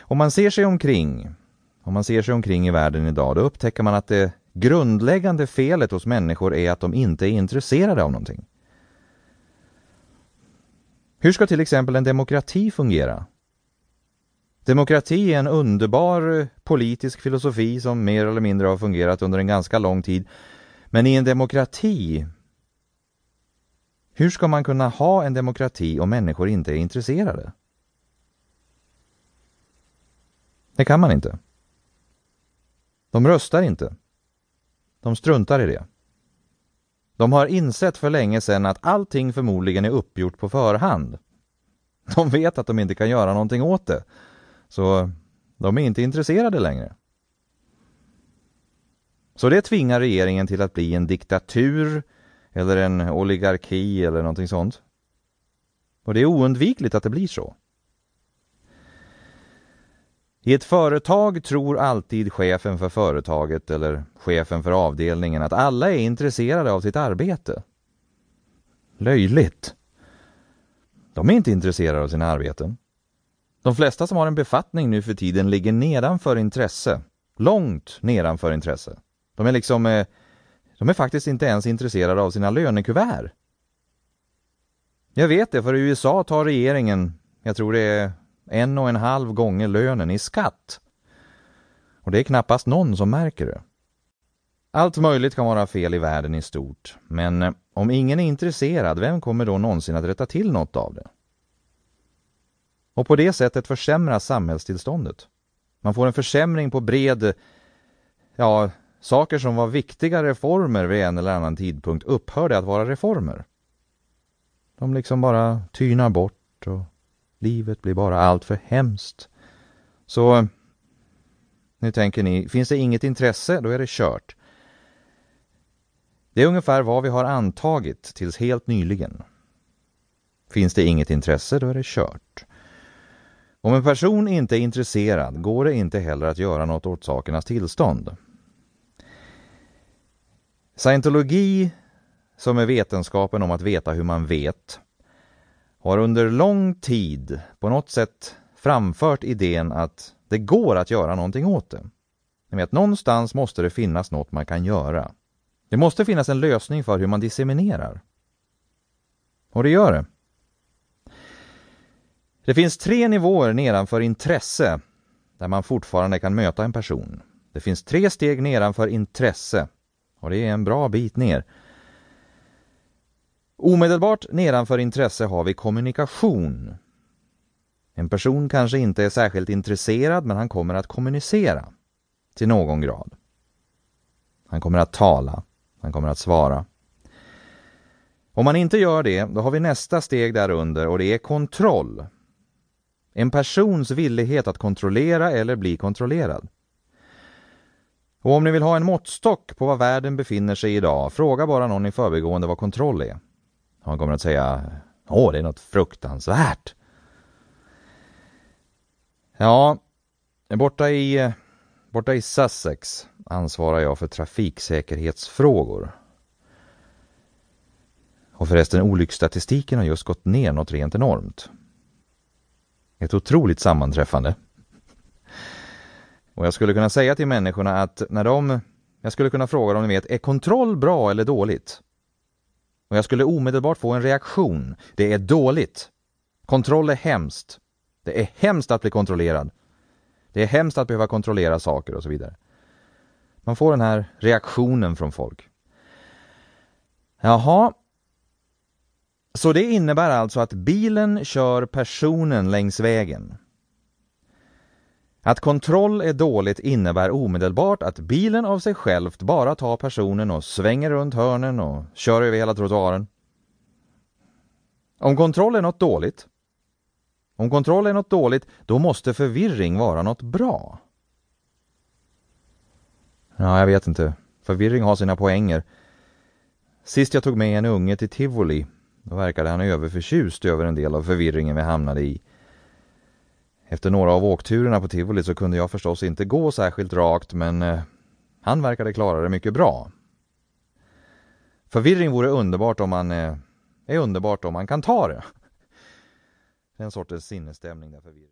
Om man ser sig omkring, om man ser sig omkring i världen idag, då upptäcker man att det grundläggande felet hos människor är att de inte är intresserade av någonting. Hur ska till exempel en demokrati fungera? Demokrati är en underbar politisk filosofi som mer eller mindre har fungerat under en ganska lång tid. Men i en demokrati, hur ska man kunna ha en demokrati om människor inte är intresserade? Det kan man inte. De röstar inte. De struntar i det. De har insett för länge sedan att allting förmodligen är uppgjort på förhand. De vet att de inte kan göra någonting åt det. Så de är inte intresserade längre. Så det tvingar regeringen till att bli en diktatur eller en oligarki eller någonting sånt. Och det är oundvikligt att det blir så. I ett företag tror alltid chefen för företaget eller chefen för avdelningen att alla är intresserade av sitt arbete. Löjligt. De är inte intresserade av sina arbeten. De flesta som har en befattning nu för tiden ligger nedanför intresse. Långt nedanför intresse. De är liksom, eh, de är faktiskt inte ens intresserade av sina lönekuvert. Jag vet det, för i USA tar regeringen, jag tror det är en och en halv gånger lönen i skatt. Och det är knappast någon som märker det. Allt möjligt kan vara fel i världen i stort, men eh, om ingen är intresserad, vem kommer då någonsin att rätta till något av det? Och på det sättet försämras samhällstillståndet. Man får en försämring på bred, ja, saker som var viktiga reformer vid en eller annan tidpunkt upphörde att vara reformer. De liksom bara tynar bort och livet blir bara allt för hemskt. Så nu tänker ni, finns det inget intresse, då är det kört. Det är ungefär vad vi har antagit tills helt nyligen. Finns det inget intresse, då är det kört. Om en person inte är intresserad går det inte heller att göra något åt sakernas tillstånd. Scientologi, som är vetenskapen om att veta hur man vet, har under lång tid på något sätt framfört idén att det går att göra någonting åt det. Ni vet, någonstans måste det finnas något man kan göra. Det måste finnas en lösning för hur man disseminerar. Och det gör det. Det finns tre nivåer nedanför intresse där man fortfarande kan möta en person. Det finns tre steg nedanför intresse och det är en bra bit ner. Omedelbart nedanför intresse har vi kommunikation. En person kanske inte är särskilt intresserad men han kommer att kommunicera till någon grad. Han kommer att tala, han kommer att svara. Om man inte gör det, då har vi nästa steg därunder och det är kontroll. En persons villighet att kontrollera eller bli kontrollerad. Och om ni vill ha en måttstock på var världen befinner sig idag, fråga bara någon i förbigående vad kontroll är. Han kommer att säga, åh det är något fruktansvärt. Ja, borta i, borta i Sussex ansvarar jag för trafiksäkerhetsfrågor. Och förresten, olycksstatistiken har just gått ner något rent enormt. Ett otroligt sammanträffande. Och jag skulle kunna säga till människorna att när de, jag skulle kunna fråga dem, ni vet, är kontroll bra eller dåligt? Och jag skulle omedelbart få en reaktion. Det är dåligt. Kontroll är hemskt. Det är hemskt att bli kontrollerad. Det är hemskt att behöva kontrollera saker och så vidare. Man får den här reaktionen från folk. Jaha, så det innebär alltså att bilen kör personen längs vägen. Att kontroll är dåligt innebär omedelbart att bilen av sig självt bara tar personen och svänger runt hörnen och kör över hela trottoaren. Om kontroll är något dåligt, om kontroll är något dåligt, då måste förvirring vara något bra. Ja, jag vet inte. Förvirring har sina poänger. Sist jag tog med en unge till tivoli då verkade han överförtjust över en del av förvirringen vi hamnade i. Efter några av åkturerna på tivoli så kunde jag förstås inte gå särskilt rakt men eh, han verkade klara det mycket bra. Förvirring vore underbart om man eh, är underbart om man kan ta det. Den sortens sinnesstämning där förvirring.